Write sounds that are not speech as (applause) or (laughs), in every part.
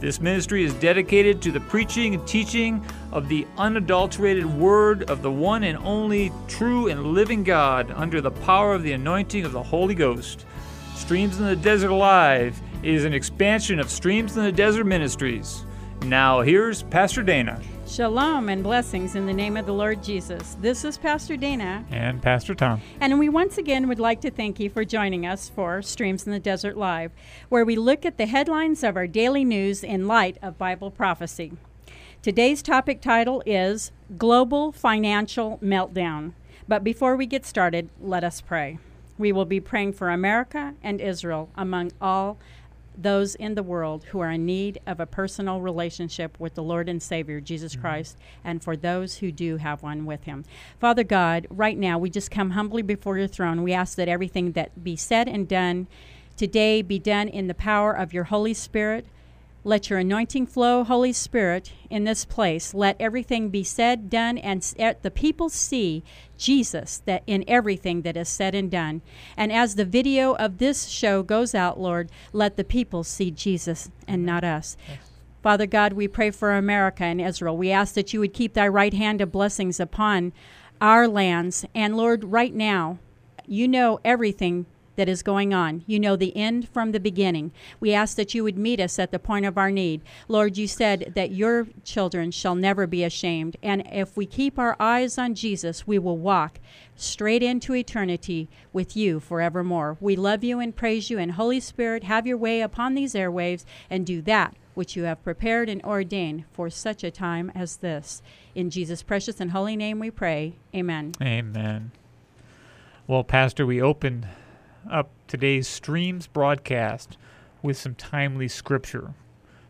This ministry is dedicated to the preaching and teaching of the unadulterated word of the one and only true and living God under the power of the anointing of the Holy Ghost. Streams in the Desert Live is an expansion of Streams in the Desert Ministries. Now, here's Pastor Dana. Shalom and blessings in the name of the Lord Jesus. This is Pastor Dana. And Pastor Tom. And we once again would like to thank you for joining us for Streams in the Desert Live, where we look at the headlines of our daily news in light of Bible prophecy. Today's topic title is Global Financial Meltdown. But before we get started, let us pray. We will be praying for America and Israel among all those in the world who are in need of a personal relationship with the Lord and Savior, Jesus mm-hmm. Christ, and for those who do have one with Him. Father God, right now we just come humbly before your throne. We ask that everything that be said and done today be done in the power of your Holy Spirit. Let your anointing flow, Holy Spirit, in this place. Let everything be said, done, and the people see Jesus that in everything that is said and done. And as the video of this show goes out, Lord, let the people see Jesus and not us. Yes. Father God, we pray for America and Israel. We ask that you would keep thy right hand of blessings upon our lands. And Lord, right now, you know everything that is going on. You know the end from the beginning. We ask that you would meet us at the point of our need. Lord, you said that your children shall never be ashamed. And if we keep our eyes on Jesus, we will walk straight into eternity with you forevermore. We love you and praise you. And Holy Spirit, have your way upon these airwaves and do that which you have prepared and ordained for such a time as this. In Jesus' precious and holy name we pray. Amen. Amen. Well, Pastor, we open up today's streams broadcast with some timely scripture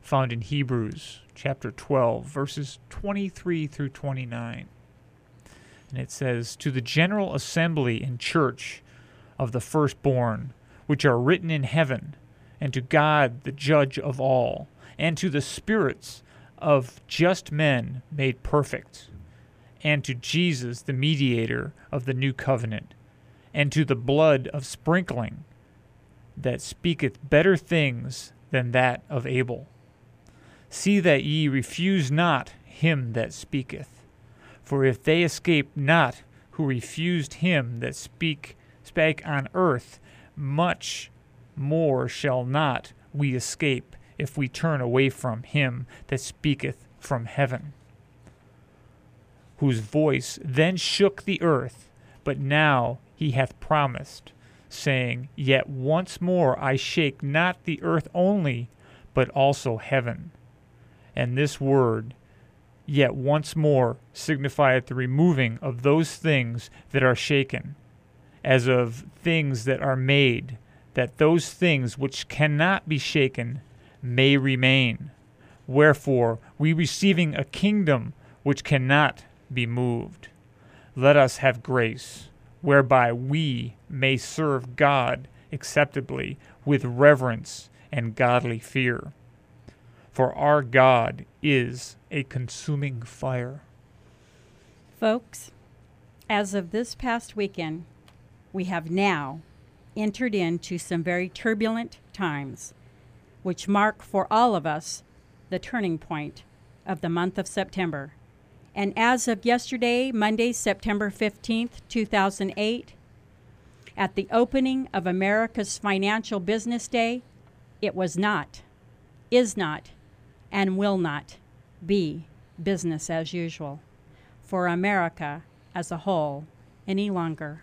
found in Hebrews chapter 12, verses 23 through 29. And it says, To the general assembly and church of the firstborn, which are written in heaven, and to God the judge of all, and to the spirits of just men made perfect, and to Jesus the mediator of the new covenant and to the blood of sprinkling that speaketh better things than that of Abel. See that ye refuse not him that speaketh. For if they escape not who refused him that speak spake on earth, much more shall not we escape if we turn away from him that speaketh from heaven, whose voice then shook the earth, but now he hath promised, saying, Yet once more I shake not the earth only, but also heaven. And this word, yet once more, signifieth the removing of those things that are shaken, as of things that are made, that those things which cannot be shaken may remain. Wherefore, we receiving a kingdom which cannot be moved, let us have grace whereby we may serve God acceptably with reverence and godly fear. For our God is a consuming fire. Folks, as of this past weekend, we have now entered into some very turbulent times, which mark for all of us the turning point of the month of September. And as of yesterday, Monday, September 15th, 2008, at the opening of America's Financial Business Day, it was not, is not, and will not be business as usual for America as a whole any longer.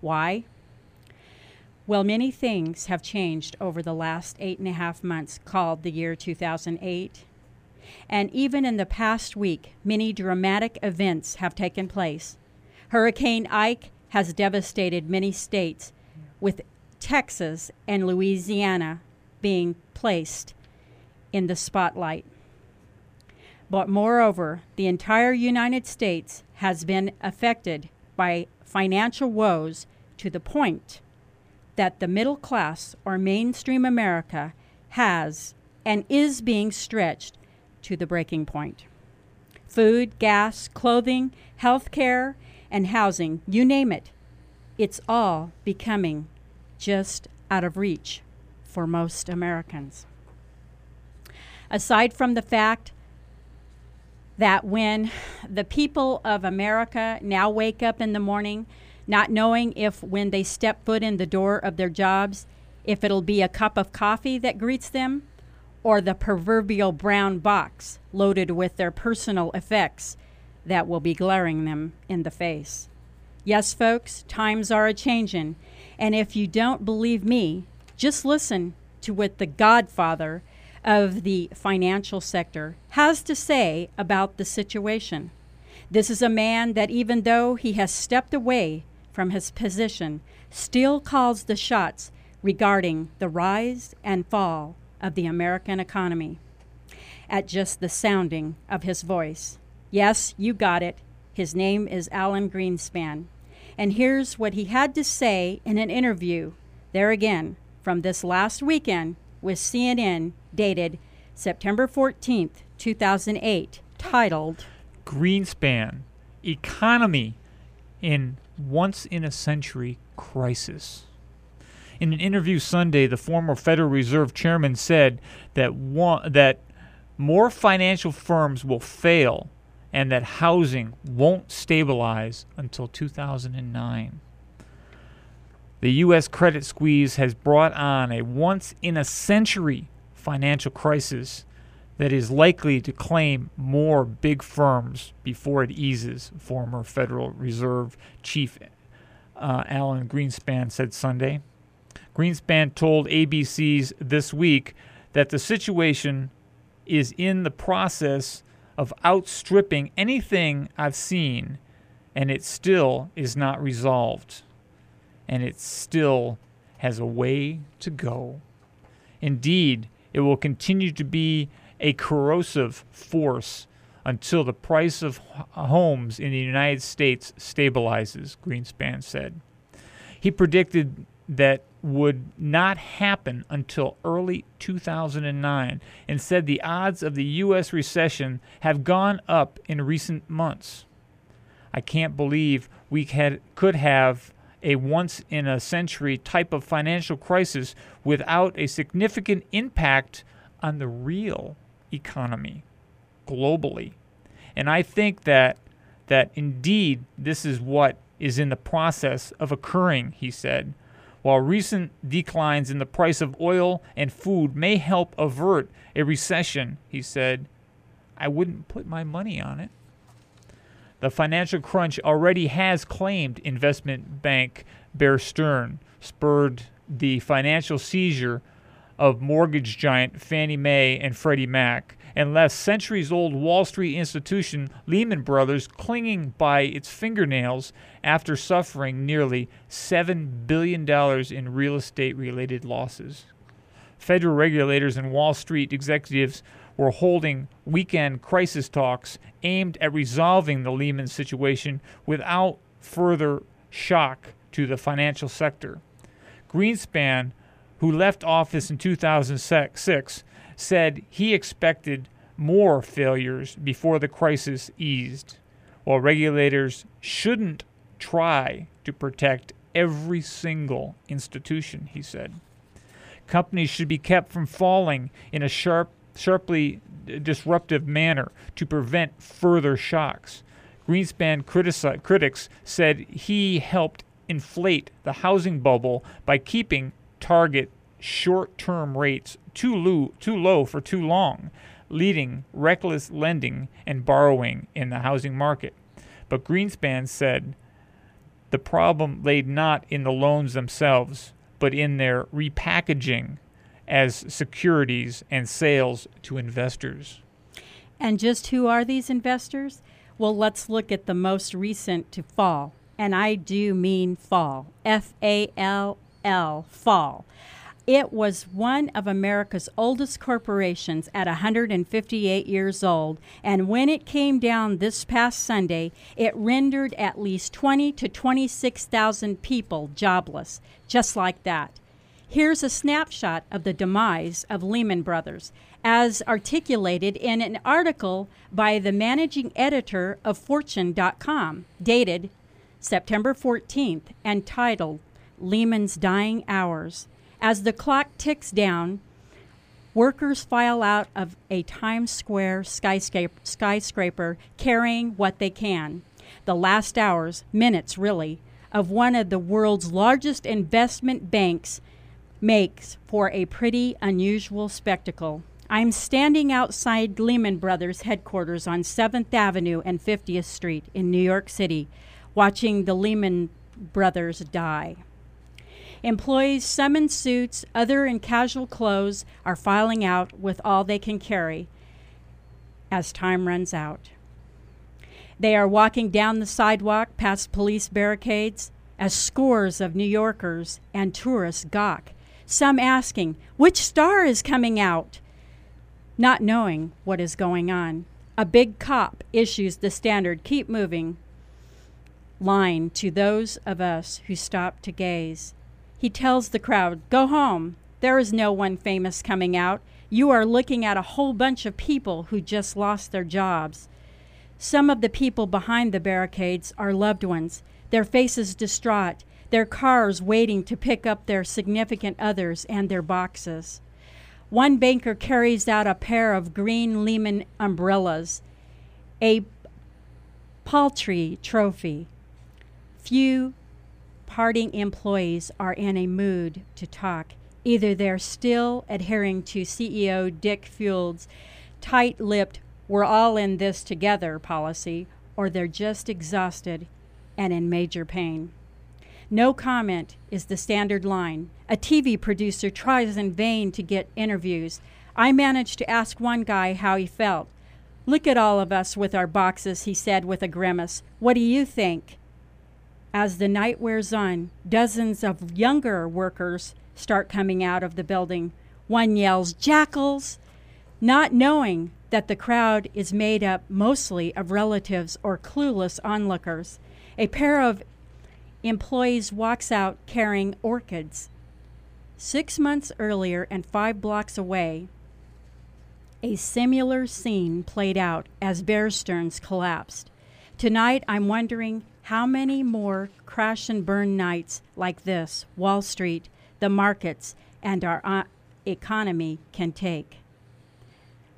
Why? Well, many things have changed over the last eight and a half months called the year 2008 and even in the past week, many dramatic events have taken place. Hurricane Ike has devastated many states, with Texas and Louisiana being placed in the spotlight. But moreover, the entire United States has been affected by financial woes to the point that the middle class or mainstream America has and is being stretched to the breaking point. Food, gas, clothing, health care, and housing, you name it, it's all becoming just out of reach for most Americans. Aside from the fact that when the people of America now wake up in the morning not knowing if when they step foot in the door of their jobs, if it'll be a cup of coffee that greets them or the proverbial brown box loaded with their personal effects that will be glaring them in the face. Yes, folks, times are a changin', and if you don't believe me, just listen to what the godfather of the financial sector has to say about the situation. This is a man that, even though he has stepped away from his position, still calls the shots regarding the rise and fall of the American economy. At just the sounding of his voice. Yes, you got it. His name is Alan Greenspan. And here's what he had to say in an interview, there again, from this last weekend with CNN, dated September 14th, 2008, titled Greenspan Economy in once in a century crisis. In an interview Sunday, the former Federal Reserve chairman said that one, that more financial firms will fail and that housing won't stabilize until 2009. The U.S. credit squeeze has brought on a once in a century financial crisis that is likely to claim more big firms before it eases, former Federal Reserve Chief uh, Alan Greenspan said Sunday. Greenspan told ABC's This Week that the situation is in the process of outstripping anything I've seen, and it still is not resolved, and it still has a way to go. Indeed, it will continue to be a corrosive force until the price of homes in the United States stabilizes, Greenspan said. He predicted that would not happen until early 2009 and said the odds of the U.S. recession have gone up in recent months. I can't believe we had, could have a once in a century type of financial crisis without a significant impact on the real economy globally. And I think that that indeed this is what is in the process of occurring, he said. While recent declines in the price of oil and food may help avert a recession, he said, I wouldn't put my money on it. The financial crunch already has claimed investment bank Bear Stearns, spurred the financial seizure of mortgage giant Fannie Mae and Freddie Mac, and left centuries old Wall Street institution Lehman Brothers clinging by its fingernails after suffering nearly $7 billion in real estate related losses. Federal regulators and Wall Street executives were holding weekend crisis talks aimed at resolving the Lehman situation without further shock to the financial sector. Greenspan who left office in 2006, said he expected more failures before the crisis eased, while regulators shouldn't try to protect every single institution, he said. Companies should be kept from falling in a sharp, sharply disruptive manner to prevent further shocks. Greenspan critici- critics said he helped inflate the housing bubble by keeping target short term rates too low, too low for too long, leading reckless lending and borrowing in the housing market. But Greenspan said the problem laid not in the loans themselves, but in their repackaging as securities and sales to investors. And just who are these investors? Well, let's look at the most recent to fall. And I do mean fall. F A L L, fall. It was one of America's oldest corporations at 158 years old, and when it came down this past Sunday, it rendered at least 20 to 26,000 people jobless, just like that. Here's a snapshot of the demise of Lehman Brothers, as articulated in an article by the managing editor of Fortune.com, dated September 14th, and titled Lehman's Dying Hours. As the clock ticks down, workers file out of a Times Square skyscraper, skyscraper carrying what they can. The last hours, minutes really, of one of the world's largest investment banks makes for a pretty unusual spectacle. I'm standing outside Lehman Brothers headquarters on 7th Avenue and 50th Street in New York City, watching the Lehman Brothers die. Employees, some in suits, other in casual clothes, are filing out with all they can carry as time runs out. They are walking down the sidewalk past police barricades as scores of New Yorkers and tourists gawk, some asking, Which star is coming out? Not knowing what is going on. A big cop issues the standard keep moving line to those of us who stop to gaze. He tells the crowd, Go home. There is no one famous coming out. You are looking at a whole bunch of people who just lost their jobs. Some of the people behind the barricades are loved ones, their faces distraught, their cars waiting to pick up their significant others and their boxes. One banker carries out a pair of green Lehman umbrellas, a paltry trophy. Few parting employees are in a mood to talk. Either they're still adhering to CEO Dick Fuld's tight lipped, we're all in this together policy, or they're just exhausted and in major pain. No comment is the standard line. A TV producer tries in vain to get interviews. I managed to ask one guy how he felt. Look at all of us with our boxes, he said with a grimace. What do you think? As the night wears on, dozens of younger workers start coming out of the building. One yells, Jackals! Not knowing that the crowd is made up mostly of relatives or clueless onlookers. A pair of employees walks out carrying orchids. Six months earlier and five blocks away, a similar scene played out as Bear Stearns collapsed. Tonight, I'm wondering how many more crash and burn nights like this Wall Street, the markets, and our uh, economy can take?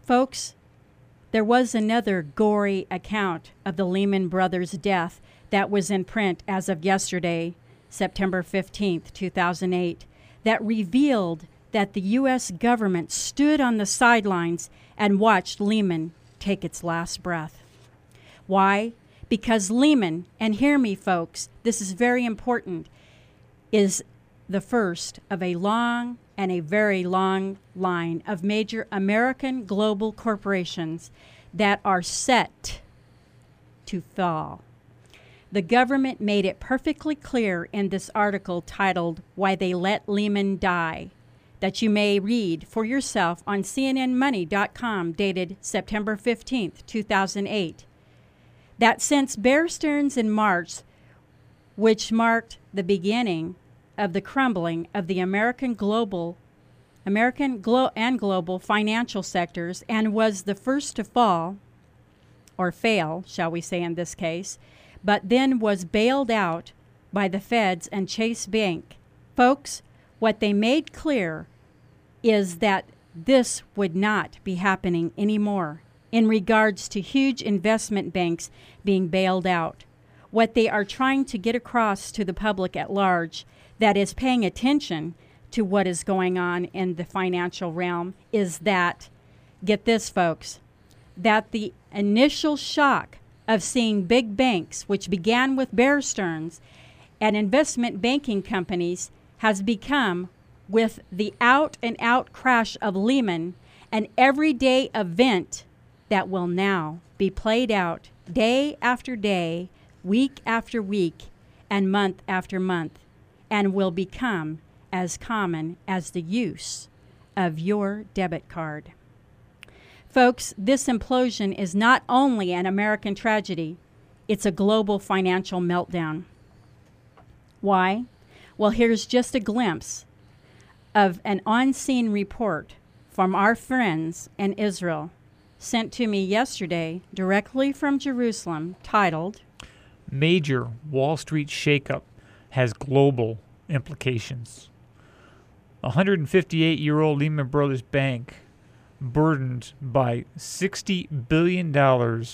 Folks, there was another gory account of the Lehman Brothers' death that was in print as of yesterday, September 15th, 2008, that revealed that the U.S. government stood on the sidelines and watched Lehman take its last breath. Why? Because Lehman, and hear me, folks, this is very important, is the first of a long and a very long line of major American global corporations that are set to fall. The government made it perfectly clear in this article titled Why They Let Lehman Die that you may read for yourself on CNNMoney.com dated September 15th, 2008 that since Bear Stearns in March, which marked the beginning of the crumbling of the American global American glo- and global financial sectors and was the first to fall or fail, shall we say in this case, but then was bailed out by the feds and Chase Bank. Folks, what they made clear is that this would not be happening anymore in regards to huge investment banks being bailed out. What they are trying to get across to the public at large that is paying attention to what is going on in the financial realm is that, get this, folks, that the initial shock of seeing big banks, which began with Bear Stearns, and investment banking companies has become, with the out and out crash of Lehman, an everyday event that will now be played out day after day, week after week, and month after month, and will become as common as the use of your debit card. Folks, this implosion is not only an American tragedy, it's a global financial meltdown. Why? Well, here's just a glimpse of an on scene report from our friends in Israel sent to me yesterday directly from Jerusalem titled Major Wall Street Shakeup Has Global Implications. A 158 year old Lehman Brothers Bank, burdened by $60 billion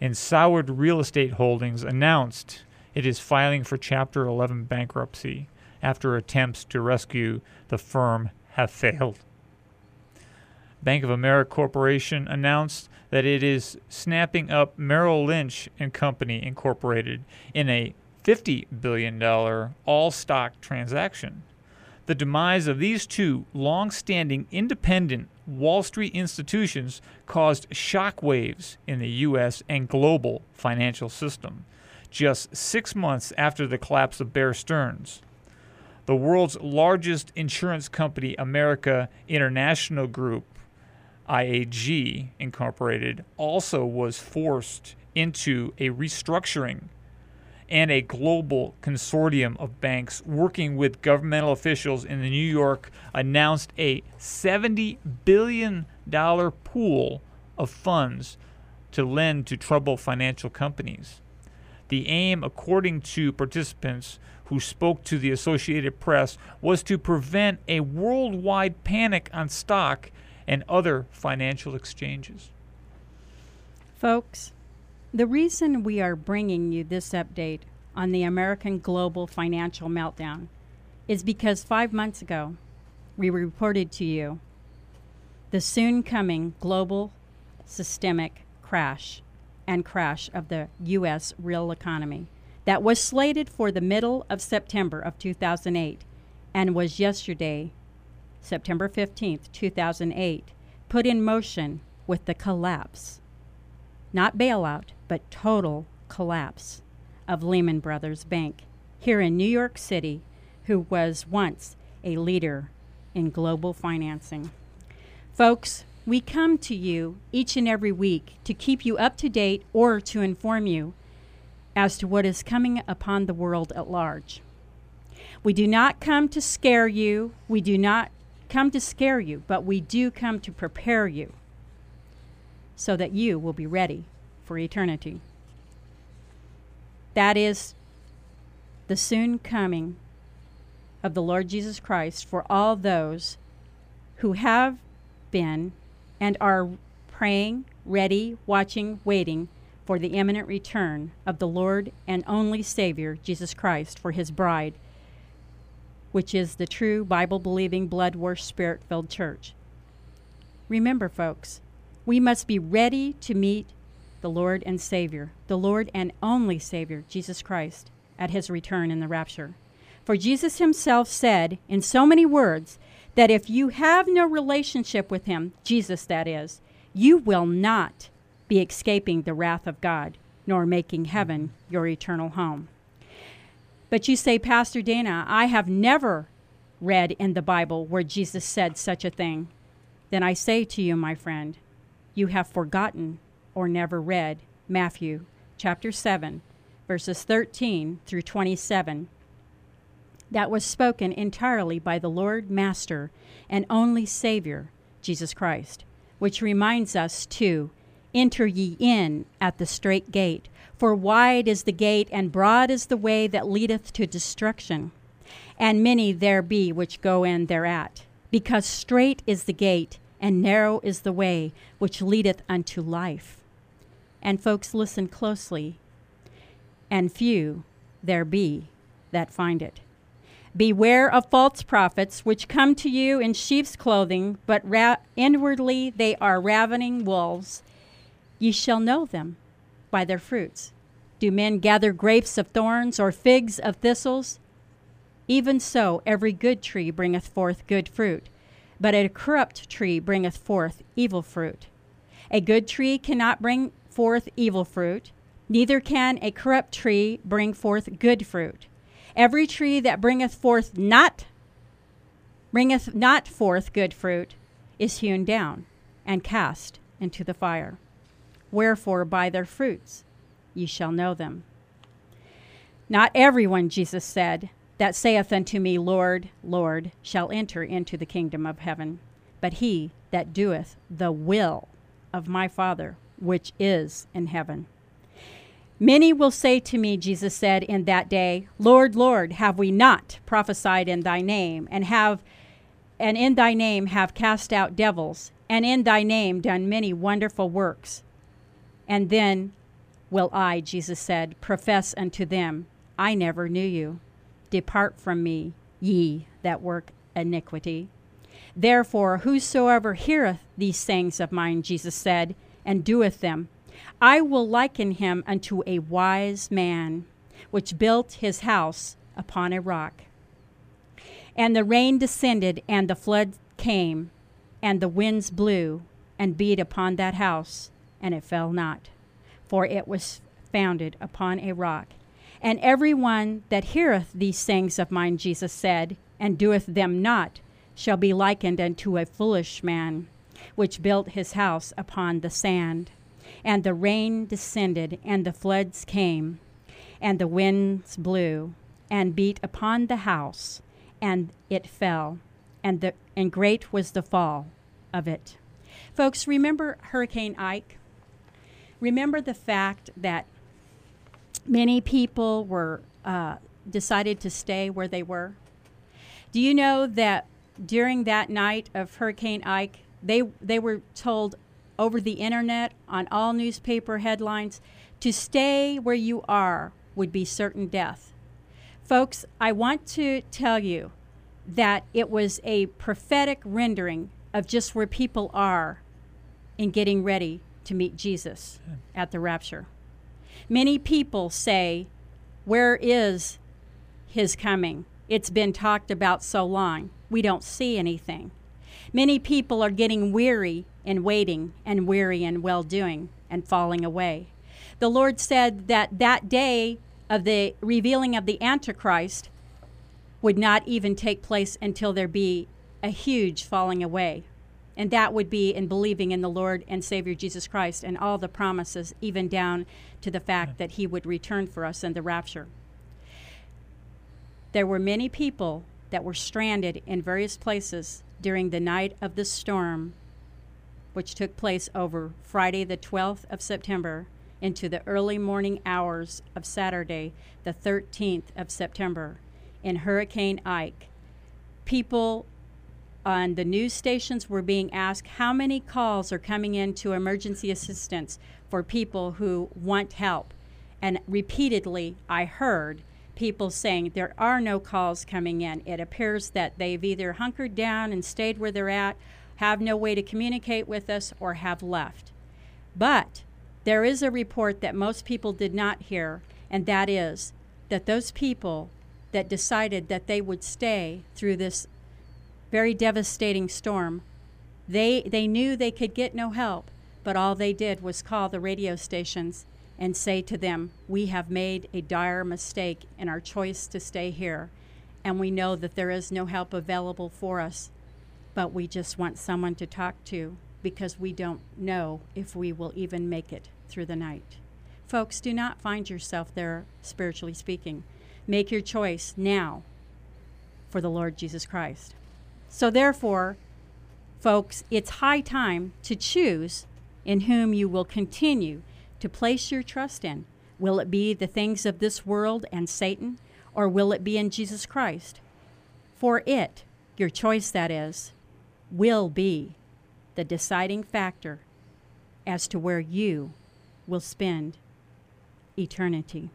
in soured real estate holdings, announced it is filing for Chapter 11 bankruptcy after attempts to rescue the firm have failed. Bank of America Corporation announced that it is snapping up Merrill Lynch and Company Incorporated in a $50 billion all stock transaction. The demise of these two long standing independent Wall Street institutions caused shockwaves in the U.S. and global financial system just six months after the collapse of Bear Stearns. The world's largest insurance company, America International Group, IAG Incorporated, also was forced into a restructuring and a global consortium of banks working with governmental officials in New York announced a $70 billion pool of funds to lend to troubled financial companies. The aim, according to participants who spoke to the Associated Press, was to prevent a worldwide panic on stock and other financial exchanges. Folks, the reason we are bringing you this update on the American global financial meltdown is because five months ago we reported to you the soon coming global systemic crash and crash of the U.S. real economy that was slated for the middle of September of 2008 and was yesterday, September 15th, 2008, put in motion with the collapse not bailout, but total collapse of Lehman Brothers Bank here in New York City, who was once a leader in global financing. Folks, we come to you each and every week to keep you up to date or to inform you as to what is coming upon the world at large. We do not come to scare you, we do not come to scare you, but we do come to prepare you so that you will be ready for eternity. That is the soon coming of the Lord Jesus Christ for all those who have been and are praying, ready, watching, waiting for the imminent return of the Lord and only Savior, Jesus Christ, for his bride, which is the true Bible believing, blood washed, spirit filled church. Remember, folks, we must be ready to meet the Lord and Savior, the Lord and only Savior, Jesus Christ, at his return in the rapture. For Jesus himself said in so many words that if you have no relationship with him, Jesus that is, you will not be escaping the wrath of God, nor making heaven your eternal home. But you say, Pastor Dana, I have never read in the Bible where Jesus said such a thing. Then I say to you, my friend, you have forgotten or never read Matthew chapter 7, verses 13 through 27. That was spoken entirely by the Lord Master and only Savior, Jesus Christ, which reminds us to enter ye in at the strait gate, for wide is the gate and broad is the way that leadeth to destruction, and many there be which go in thereat, because strait is the gate and narrow is the way which leadeth unto life. And folks, listen closely. And few there be that find it. Beware of false prophets, which come to you in sheep's clothing, but ra- inwardly they are ravening wolves. Ye shall know them by their fruits. Do men gather grapes of thorns or figs of thistles? Even so, every good tree bringeth forth good fruit but a corrupt tree bringeth forth evil fruit. A good tree cannot bring forth evil fruit, neither can a corrupt tree bring forth good fruit. Every tree that bringeth forth not bringeth not forth good fruit, is hewn down and cast into the fire. Wherefore, by their fruits ye shall know them. Not everyone, Jesus said, that saith unto me, Lord, Lord, shall enter into the kingdom of heaven, but he that doeth the will of my Father which is in heaven. Many will say to me, Jesus said in that day, Lord, Lord, have we not prophesied in thy name, and have and in thy name have cast out devils, and in thy name done many wonderful works? And then will I, Jesus said, profess unto them, I never knew you. Depart from me, ye that work iniquity. Therefore, whosoever heareth these sayings of mine, Jesus said, and doeth them, I will liken him unto a wise man, which built his house upon a rock. And the rain descended, and the flood came, and the winds blew, and beat upon that house, and it fell not, for it was founded upon a rock. And every one that heareth these sayings of mine, Jesus said, and doeth them not, shall be likened unto a foolish man, which built his house upon the sand. And the rain descended, and the floods came, and the winds blew, and beat upon the house, and it fell, and, the, and great was the fall of it. Folks, remember Hurricane Ike? Remember the fact that many people were uh, decided to stay where they were? Do you know that during that night of Hurricane Ike, they they were told over the internet on all newspaper headlines to stay where you are would be certain death. Folks, I want to tell you that it was a prophetic rendering of just where people are in getting ready to meet Jesus at the rapture. Many people say, Where is his coming? It's been talked about so long. We don't see anything. Many people are getting weary in waiting and weary in well doing and falling away. The Lord said that that day of the revealing of the Antichrist would not even take place until there be a huge falling away. And that would be in believing in the Lord and Savior Jesus Christ and all the promises, even down to the fact that He would return for us in the rapture. There were many people that were stranded in various places during the night of the storm, which took place over Friday, the 12th of September, into the early morning hours of Saturday, the 13th of September, in Hurricane Ike. People on the news stations were being asked how many calls are coming in to emergency assistance for people who want help. And repeatedly, I heard people saying there are no calls coming in. It appears that they've either hunkered down and stayed where they're at, have no way to communicate with us, or have left. But there is a report that most people did not hear, and that is that those people that decided that they would stay through this very devastating storm, they, they knew they could get no help, but all they did was call the radio stations and say to them, We have made a dire mistake in our choice to stay here, and we know that there is no help available for us, but we just want someone to talk to because we don't know if we will even make it through the night. Folks, do not find yourself there, spiritually speaking. Make your choice now for the Lord Jesus Christ. So, therefore, folks, it's high time to choose in whom you will continue to place your trust in? Will it be the things of this world and Satan, or will it be in Jesus Christ? For it, your choice that is, will be the deciding factor as to where you will spend eternity.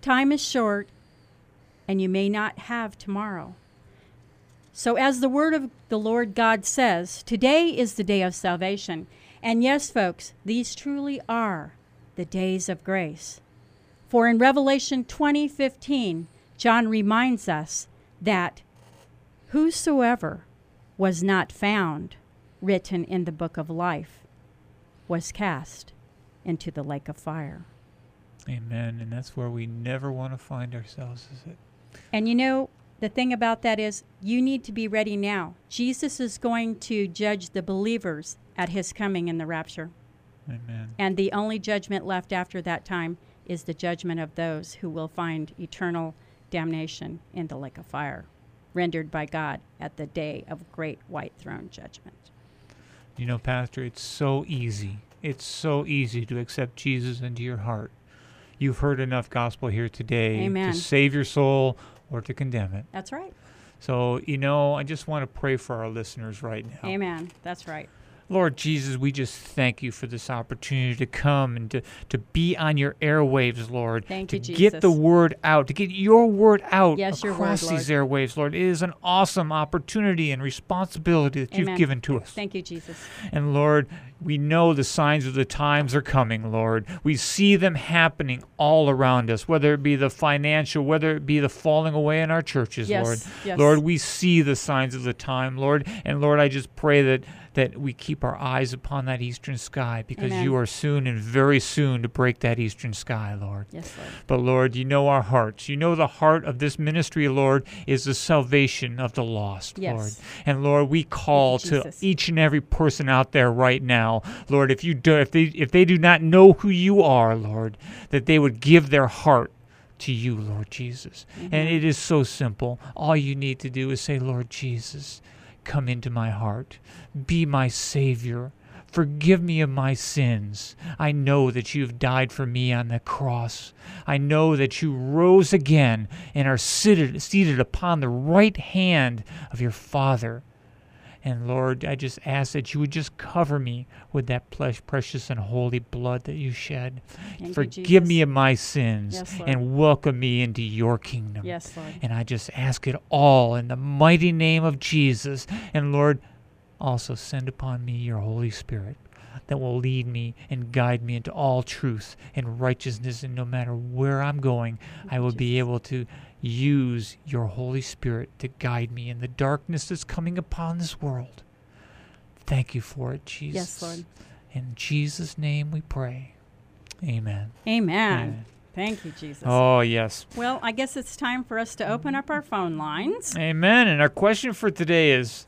Time is short, and you may not have tomorrow. So, as the word of the Lord God says, today is the day of salvation. And yes, folks, these truly are the days of grace. For in Revelation 20:15, John reminds us that whosoever was not found written in the book of life was cast into the lake of fire. Amen. And that's where we never want to find ourselves, is it? And you know, The thing about that is, you need to be ready now. Jesus is going to judge the believers at his coming in the rapture. Amen. And the only judgment left after that time is the judgment of those who will find eternal damnation in the lake of fire, rendered by God at the day of great white throne judgment. You know, Pastor, it's so easy. It's so easy to accept Jesus into your heart. You've heard enough gospel here today Amen. to save your soul or to condemn it. That's right. So, you know, I just want to pray for our listeners right now. Amen. That's right. Lord Jesus, we just thank you for this opportunity to come and to, to be on your airwaves, Lord. Thank to you, get the word out, to get your word out Yes, your word, across these airwaves, Lord. It is an awesome opportunity and responsibility that Amen. you've given to us. Thank you, Jesus. And Lord, we know the signs of the times are coming, Lord. We see them happening all around us, whether it be the financial, whether it be the falling away in our churches, Yes, Lord. yes. Lord, we see the signs of the time, Lord. And Lord, I just pray that that we keep our eyes upon that eastern sky because Amen. you are soon and very soon to break that eastern sky, Lord. Yes, Lord. But Lord, you know our hearts. You know the heart of this ministry, Lord, is the salvation of the lost, Yes. Lord. And Lord, we call to Jesus. each and every person out there right now, Lord, if you do if they if they do not know who you are, Lord, that they would give their heart to you, Lord Jesus. And Mm-hmm. it is so simple. All you need to do is say, Lord Jesus, come into my heart. Be my savior. Forgive me of my sins. I know that you've died for me on the cross. I know that you rose again and are seated, seated upon the right hand of your Father. And Lord, I just ask that you would just cover me with that precious and holy blood that you shed. Thank you, Forgive me of my sins Yes, and welcome me into your kingdom. Yes, Lord. And I just ask it all in the mighty name of Jesus. And Lord, also send upon me your Holy Spirit that will lead me and guide me into all truth and righteousness. And no matter where I'm going, I will be able to use your Holy Spirit to guide me in the darkness that's coming upon this world. Thank you for it, Jesus. Yes, Lord. In Jesus' name we pray. Amen. Amen. Amen. Thank you, Jesus. Oh, yes. Well, I guess it's time for us to open up our phone lines. Amen. And our question for today is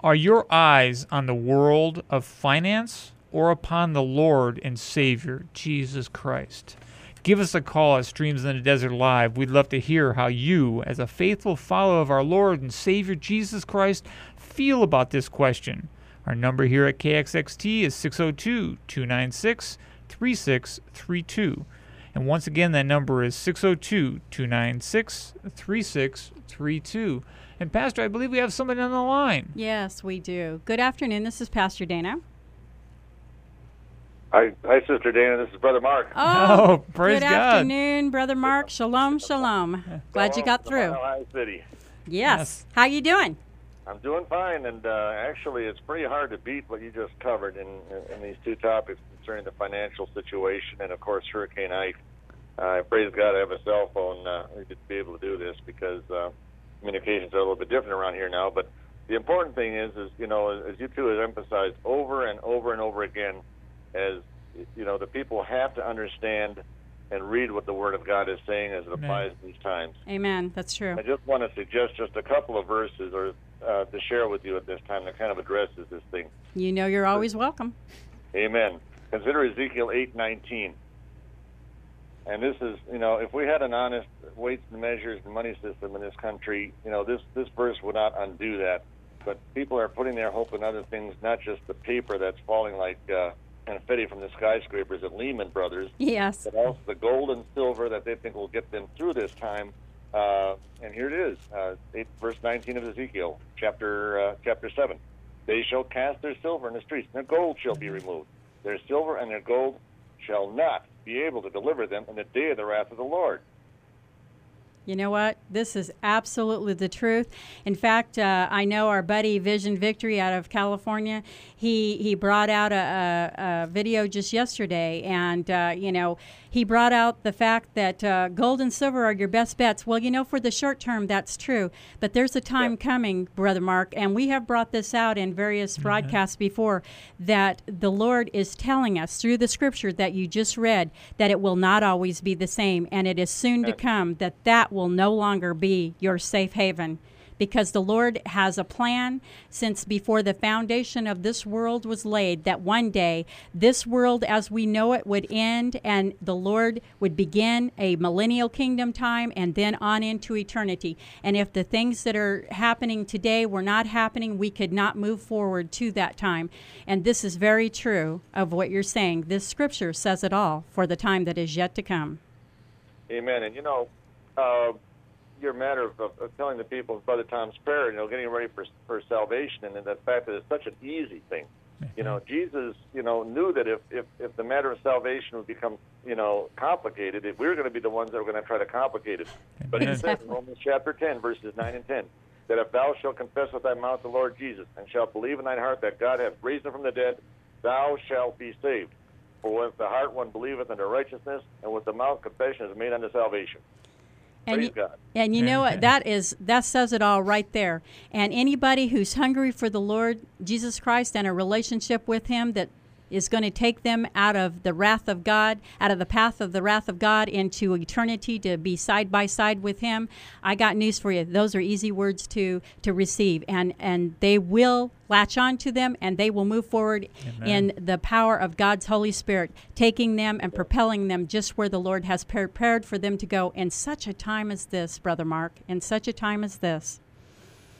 Are your eyes on the world of finance or upon the Lord and Savior, Jesus Christ? Give us a call at Streams in the Desert Live. We'd love to hear how you, as a faithful follower of our Lord and Savior Jesus Christ, feel about this question. Our number here at KXXT is 602 296 3632. And once again, that number is 602 296 3632. And, Pastor, I believe we have somebody on the line. Yes, we do. Good afternoon. This is Pastor Dana. Hi, hi, Sister Dana. This is Brother Mark. (laughs) Oh, praise good God. afternoon, Brother Mark. Shalom, shalom. Glad you got through. Mile City. Yes. Yes. How you doing? I'm doing fine, and uh, actually, it's pretty hard to beat what you just covered in, in these two topics concerning the financial situation and, of course, Hurricane Ike. Uh, praise God, I have a cell phone uh, to be able to do this because uh, communications are a little bit different around here now. But the important thing is, is you know, as you two have emphasized over and over and over again, as you know, the people have to understand and read what the Word of God is saying as it Amen. applies to these times. Amen. That's true. I just want to suggest just a couple of verses or uh, to share with you at this time that kind of addresses this thing. You know you're always welcome. Amen. Consider Ezekiel 8:19. And this is, you know, if we had an honest weights and measures and money system in this country, you know, this this verse would not undo that. But people are putting their hope in other things, not just the paper that's falling like uh, confetti from the skyscrapers at Lehman Brothers, Yes. but also the gold and silver that they think will get them through this time. Uh, and here it is, uh, eight, verse 19 of Ezekiel, chapter uh, chapter 7. They shall cast their silver in the streets, and their gold shall be removed. Their silver and their gold shall not be able to deliver them in the day of the wrath of the Lord. You know what? This is absolutely the truth. In fact, uh, I know our buddy Vision Victory out of California. He he brought out a, a, a video just yesterday, and uh, you know, He brought out the fact that uh, gold and silver are your best bets. Well, you know, for the short term, that's true. But there's a time coming, Brother Mark, and we have brought this out in various broadcasts before that the Lord is telling us through the scripture that you just read that it will not always be the same, and it is soon to come that that will no longer be your safe haven because the Lord has a plan since before the foundation of this world was laid that one day this world as we know it would end and the Lord would begin a millennial kingdom time and then on into eternity. And if the things that are happening today were not happening, we could not move forward to that time. And this is very true of what you're saying. This scripture says it all for the time that is yet to come. Amen. And you know, uh, your matter of, of, of telling the people, Brother Tom's prayer, you know, getting ready for for salvation, and the fact that it's such an easy thing. You know, Jesus, you know, knew that if, if, if the matter of salvation would become, you know, complicated, if we were going to be the ones that were going to try to complicate it. But he says in Romans chapter 10, verses 9 and 10, that if thou shalt confess with thy mouth the Lord Jesus, and shalt believe in thine heart that God hath raised him from the dead, thou shalt be saved. For with the heart one believeth unto righteousness, and with the mouth confession is made unto salvation. And Praise you, God. and you know what? That is that says it all right there. And anybody who's hungry for the Lord Jesus Christ and a relationship with Him that is going to take them out of the wrath of God, out of the path of the wrath of God into eternity to be side by side with Him. I got news for you. Those are easy words to to receive, and and they will latch on to them, and they will move forward in the power of God's Holy Spirit, taking them and propelling them just where the Lord has prepared for them to go in such a time as this, brother Mark. In such a time as this.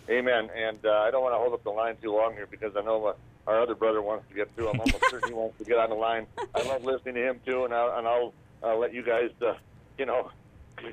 Amen. And uh, I don't want to hold up the line too long here because I know uh, our other brother wants to get through. I'm almost certain he wants to get on the line. I love listening to him too, and I'll, and I'll uh, let you guys, uh, you know,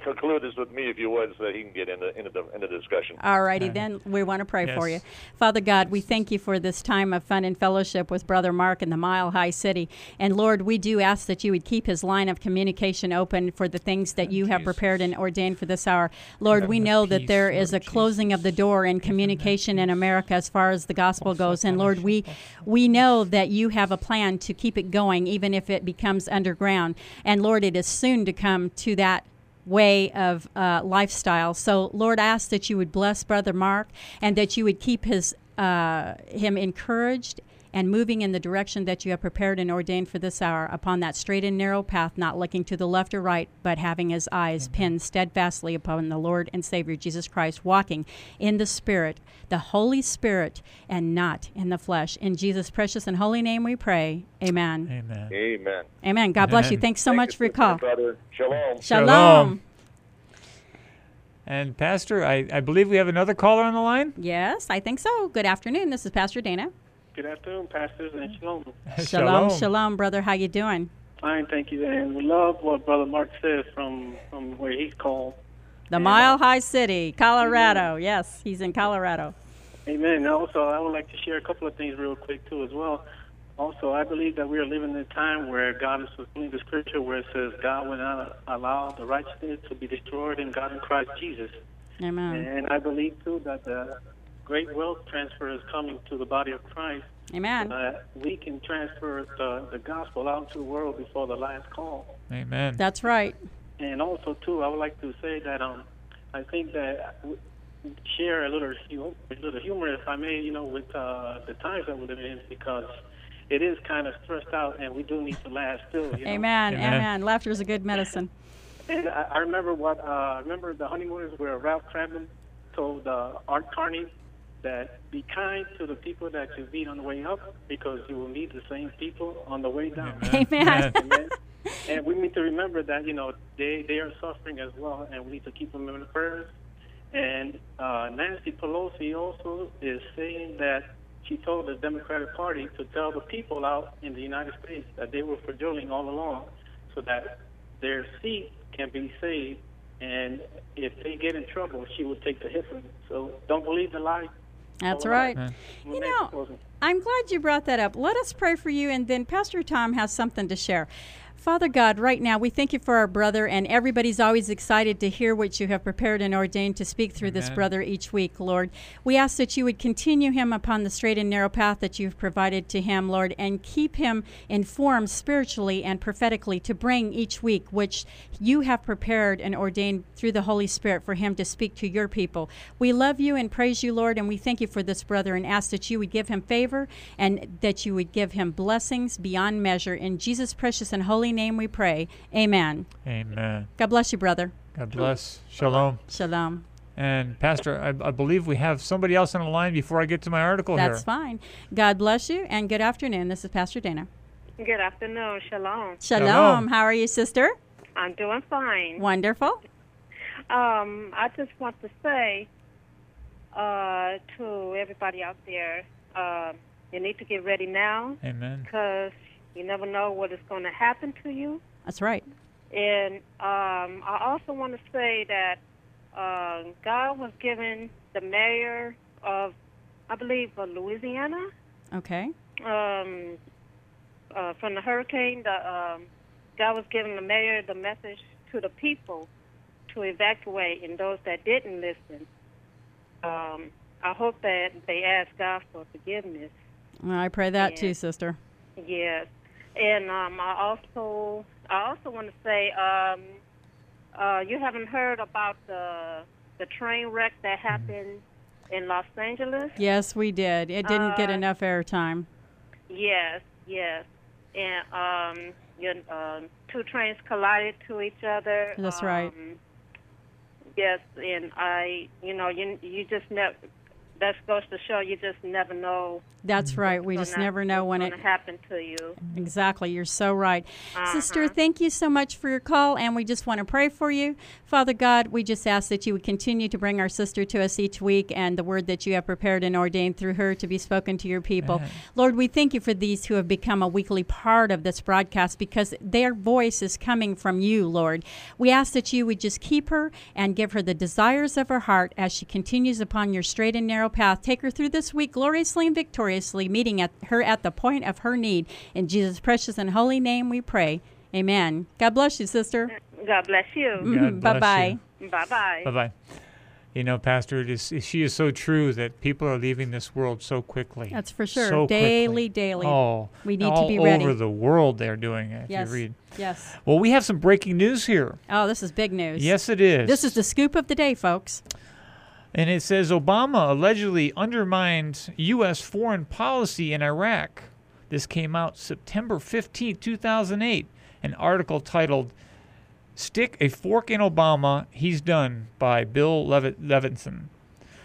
conclude this with me if you would, so that he can get into into the into the discussion. All righty, then we want to pray for you. Father God, we thank you for this time of fun and fellowship with Brother Mark in the Mile High City. And Lord, we do ask that you would keep his line of communication open for the things that you have prepared and ordained for this hour. Lord, we him the know that peace, there is a Lord closing of the door in Give him that communication in. America as far as the gospel Also goes. And Lord, we we know that you have a plan to keep it going, even if it becomes underground. And Lord, it is soon to come to that way of uh, lifestyle. So, Lord, ask that you would bless Brother Mark and that you would keep his uh, him encouraged and moving in the direction that you have prepared and ordained for this hour upon that straight and narrow path, not looking to the left or right, but having his eyes pinned steadfastly upon the Lord and Savior Jesus Christ, walking in the Spirit, the Holy Spirit, and not in the flesh. In Jesus' precious and holy name we pray. Amen. Amen. Amen. Amen. God bless you. Thanks so Thank much you, for your call. Brother. Shalom. Shalom. Shalom. And Pastor, I, I believe we have another caller on the line. Yes, I think so. Good afternoon. This is Pastor Dana. Good afternoon, pastors, and shalom. Shalom, shalom, brother. How you doing? Fine, thank you. And we love what Brother Mark says from, from where he's called. The Yeah. Mile High City, Colorado. Yes, he's in Colorado. Amen. And also, I would like to share a couple of things real quick, too, as well. Also, I believe that we are living in a time where God is fulfilling the scripture where it says God will not allow the righteousness to be destroyed in God in Christ Jesus. Amen. And I believe, too, that the great wealth transfer is coming to the body of Christ. Amen. Uh, we can transfer the, the gospel out to the world before the last call. Amen. That's right. And also, too, I would like to say that um, I think that share a little hu- a little humor, if I may, you know, with uh, the times that we're living in, because it is kind of stressed out, and we do need to laugh still. You know? Amen. Amen. Amen. Laughter is a good medicine. And I, I remember what uh, I remember the honeymooners where Ralph Kramden told uh, Art Carney that be kind to the people that you meet on the way up, because you will meet the same people on the way down. Amen. (laughs) Amen. And we need to remember that you know they they are suffering as well, and we need to keep them in the prayers. And uh, Nancy Pelosi also is saying that she told the Democratic Party to tell the people out in the United States that they were fraudulent all along, so that their seat can be saved. And if they get in trouble, she will take the hit for them. So don't believe the lie. That's right. Amen. You know, I'm glad you brought that up. Let us pray for you, and then Pastor Tom has something to share. Father God, right now we thank you for our brother, and everybody's always excited to hear what you have prepared and ordained to speak through this brother each week, Lord. We ask that you would continue him upon the straight and narrow path that you've provided to him, Lord, and keep him informed spiritually and prophetically to bring each week which you have prepared and ordained through the Holy Spirit for him to speak to your people. We love you and praise you, Lord, and we thank you for this brother and ask that you would give him favor and that you would give him blessings beyond measure. In Jesus' precious and holy name we pray. Amen. Amen. God bless you, brother. God bless. Shalom. Shalom. And Pastor, I, I believe we have somebody else on the line before I get to my article That's here. fine. God bless you and good afternoon. This is Pastor Dana. Good afternoon. Shalom. Shalom. Shalom. How are you, sister? I'm doing fine. Wonderful. Um, I just want to say uh, to everybody out there, um, you need to get ready now Amen. because you never know what is going to happen to you. That's right. And um, I also want to say that uh, God was giving the mayor of, I believe, uh, Louisiana, Okay. um, uh, from the hurricane, the um, God was giving the mayor the message to the people to evacuate, and those that didn't listen, um, I hope that they ask God for forgiveness. I pray that Yeah. too, sister. Yes, and um, I also I also want to say um, uh, you haven't heard about the the train wreck that happened in Los Angeles. Yes, we did. It didn't get Uh, enough airtime. Yes, yes. And um, you, um, two trains collided to each other. That's right. Um, Yes, and I, you know, you you just never. That goes to show you just never know. That's right. We just never know when it gonna happen to you. Exactly. You're so right. Sister, Uh-huh. thank you so much for your call, and we just want to pray for you. Father God, we just ask that you would continue to bring our sister to us each week and the word that you have prepared and ordained through her to be spoken to your people. Amen. Lord, we thank you for these who have become a weekly part of this broadcast because their voice is coming from you, Lord. We ask that you would just keep her and give her the desires of her heart as she continues upon your straight and narrow path. Take her through this week gloriously and victoriously, meeting at her at the point of her need. In Jesus' precious and holy name we pray. Amen. God bless you, sister. God bless you. Mm-hmm. God bless Bye bye. Bye bye. Bye bye. You know, Pastor, it is, she is so true that people are leaving this world so quickly. That's for sure. So daily, quickly. daily. Oh, We need to be ready. over the world they're doing it. If yes. you read. Yes. Well, we have some breaking news here. Oh, this is big news. Yes, it is. This is the scoop of the day, folks. And it says Obama allegedly undermined U.S. foreign policy in Iraq. This came out September 15, 2008. An article titled Stick a Fork in Obama, He's Done by Bill Levinson.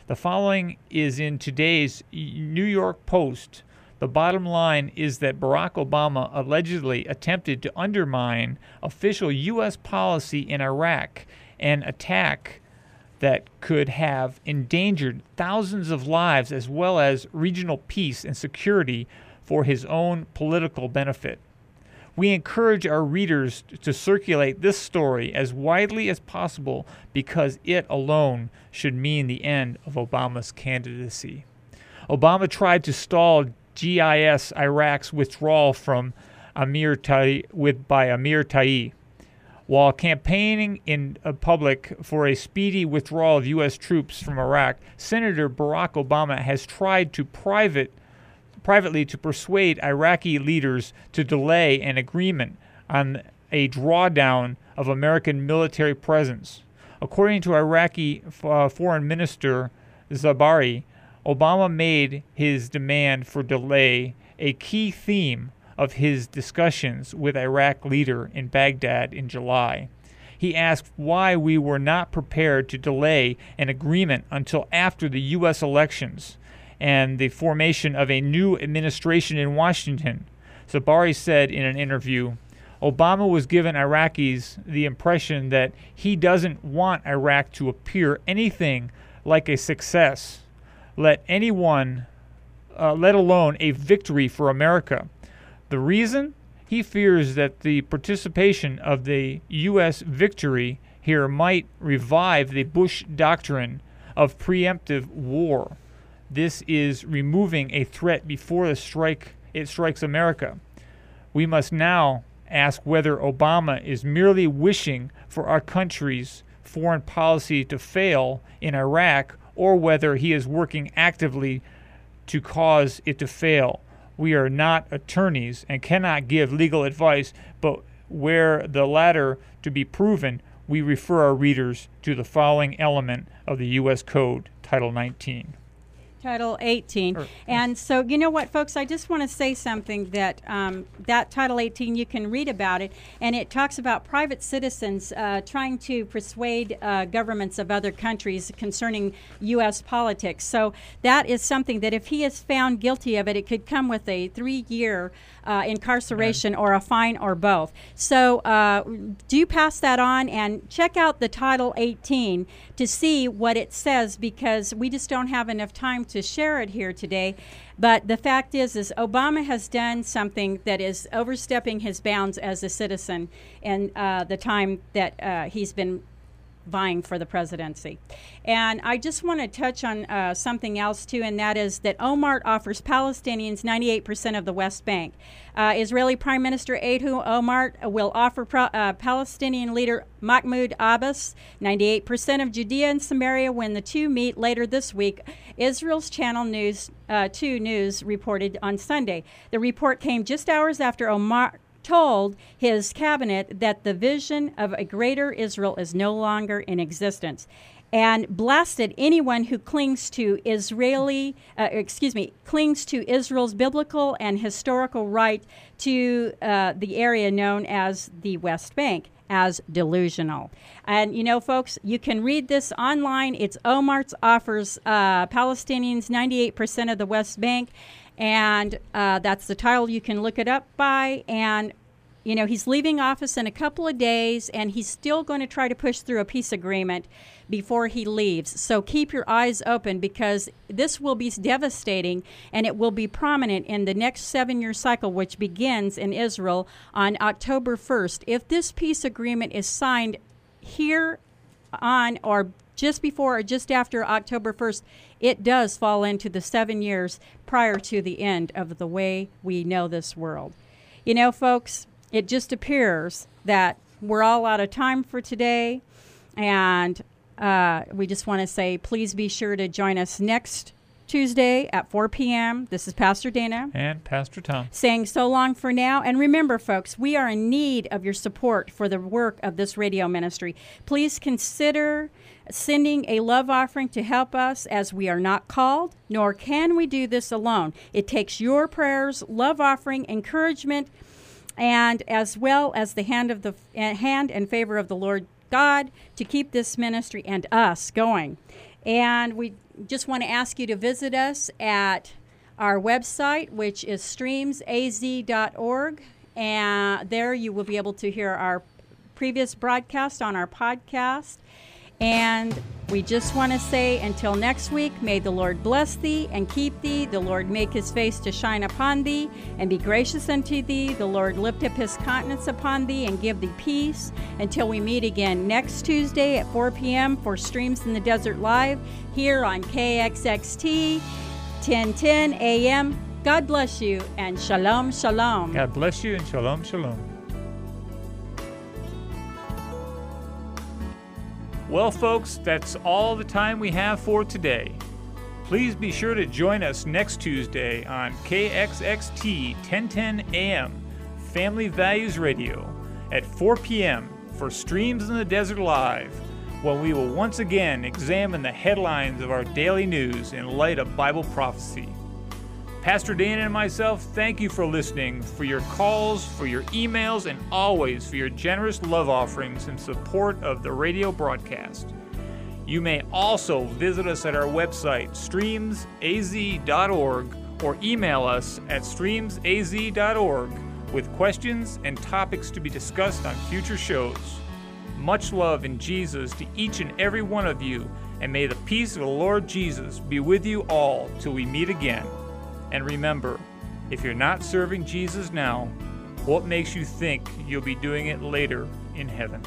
The following is in today's New York Post. The bottom line is that Barack Obama allegedly attempted to undermine official U.S. policy in Iraq and attack that could have endangered thousands of lives as well as regional peace and security for his own political benefit. We encourage our readers to circulate this story as widely as possible because it alone should mean the end of Obama's candidacy. Obama tried to stall GIS Iraq's withdrawal from Amir Taheri with by Amir Taheri. While campaigning in uh, public for a speedy withdrawal of U.S. troops from Iraq, Senator Barack Obama has tried to private, privately to persuade Iraqi leaders to delay an agreement on a drawdown of American military presence. According to Iraqi uh, Foreign Minister Zebari, Obama made his demand for delay a key theme of his discussions with Iraq leader in Baghdad in July. He asked why we were not prepared to delay an agreement until after the U.S. elections and the formation of a new administration in Washington. Zebari said in an interview Obama was giving Iraqis the impression that he doesn't want Iraq to appear anything like a success, let anyone, uh, let alone a victory for America. The reason? He fears that the participation of the U.S. victory here might revive the Bush doctrine of preemptive war. This is removing a threat before the strike it strikes America. We must now ask whether Obama is merely wishing for our country's foreign policy to fail in Iraq or whether he is working actively to cause it to fail. We are not attorneys and cannot give legal advice, but where the latter to be proven, we refer our readers to the following element of the U.S. Code, Title 19. Title 18. Or- and so, you know what, folks, I just want to say something that um, that Title 18, you can read about it, and it talks about private citizens uh, trying to persuade uh, governments of other countries concerning U.S. politics. So that is something that if he is found guilty of it, it could come with a three year uh, incarceration or a fine or both. So uh, do pass that on and check out the Title 18 to see what it says because we just don't have enough time to share it here today. But the fact is, is Obama has done something that is overstepping his bounds as a citizen in uh, the time that uh, he's been vying for the presidency. And I just want to touch on uh, something else too, and that is that Olmert offers Palestinians 98% of the West Bank. Uh, Israeli Prime Minister Ehud Olmert will offer pro- uh, Palestinian leader Mahmoud Abbas 98% of Judea and Samaria when the two meet later this week. Israel's Channel News uh, 2 News reported on Sunday. The report came just hours after Olmert told his cabinet that the vision of a greater Israel is no longer in existence and blasted anyone who clings to Israeli, uh, excuse me, clings to Israel's biblical and historical right to uh, the area known as the West Bank as delusional. And you know, folks, you can read this online. It's Olmert's offers uh, Palestinians 98% of the West Bank and uh, that's the title you can look it up by. And you know, he's leaving office in a couple of days, and he's still going to try to push through a peace agreement before he leaves. So keep your eyes open because this will be devastating and it will be prominent in the next seven year cycle, which begins in Israel on October 1st. If this peace agreement is signed here on or just before or just after October 1st, it does fall into the seven years prior to the end of the way we know this world. You know, folks, it just appears that we're all out of time for today. And uh, we just want to say please be sure to join us next Tuesday at 4 p.m. This is Pastor Dana And Pastor Tom. saying so long for now. And remember, folks, we are in need of your support for the work of this radio ministry. Please consider sending a love offering to help us as we are not called, nor can we do this alone. It takes your prayers, love offering, encouragement, and as well as the hand of the uh, hand and favor of the Lord God to keep this ministry and us going. And we just want to ask you to visit us at our website, which is streamsaz.org. And there you will be able to hear our previous broadcast on our podcast. And we just want to say until next week, may the Lord bless thee and keep thee. The Lord make his face to shine upon thee and be gracious unto thee. The Lord lift up his countenance upon thee and give thee peace. Until we meet again next Tuesday at 4 p.m. for Streams in the Desert Live here on KXXT 1010 a.m. God bless you and shalom, shalom. God bless you and shalom, shalom. Well, folks, that's all the time we have for today. Please be sure to join us next Tuesday on KXXT 1010 AM, Family Values Radio, at 4 p.m. for Streams in the Desert Live, when we will once again examine the headlines of our daily news in light of Bible prophecy. Pastor Dana and myself thank you for listening, for your calls, for your emails, and always for your generous love offerings in support of the radio broadcast. You may also visit us at our website, streamsaz.org, or email us at streamsaz.org with questions and topics to be discussed on future shows. Much love in Jesus to each and every one of you, and may the peace of the Lord Jesus be with you all till we meet again. And remember, if you're not serving Jesus now, what makes you think you'll be doing it later in heaven?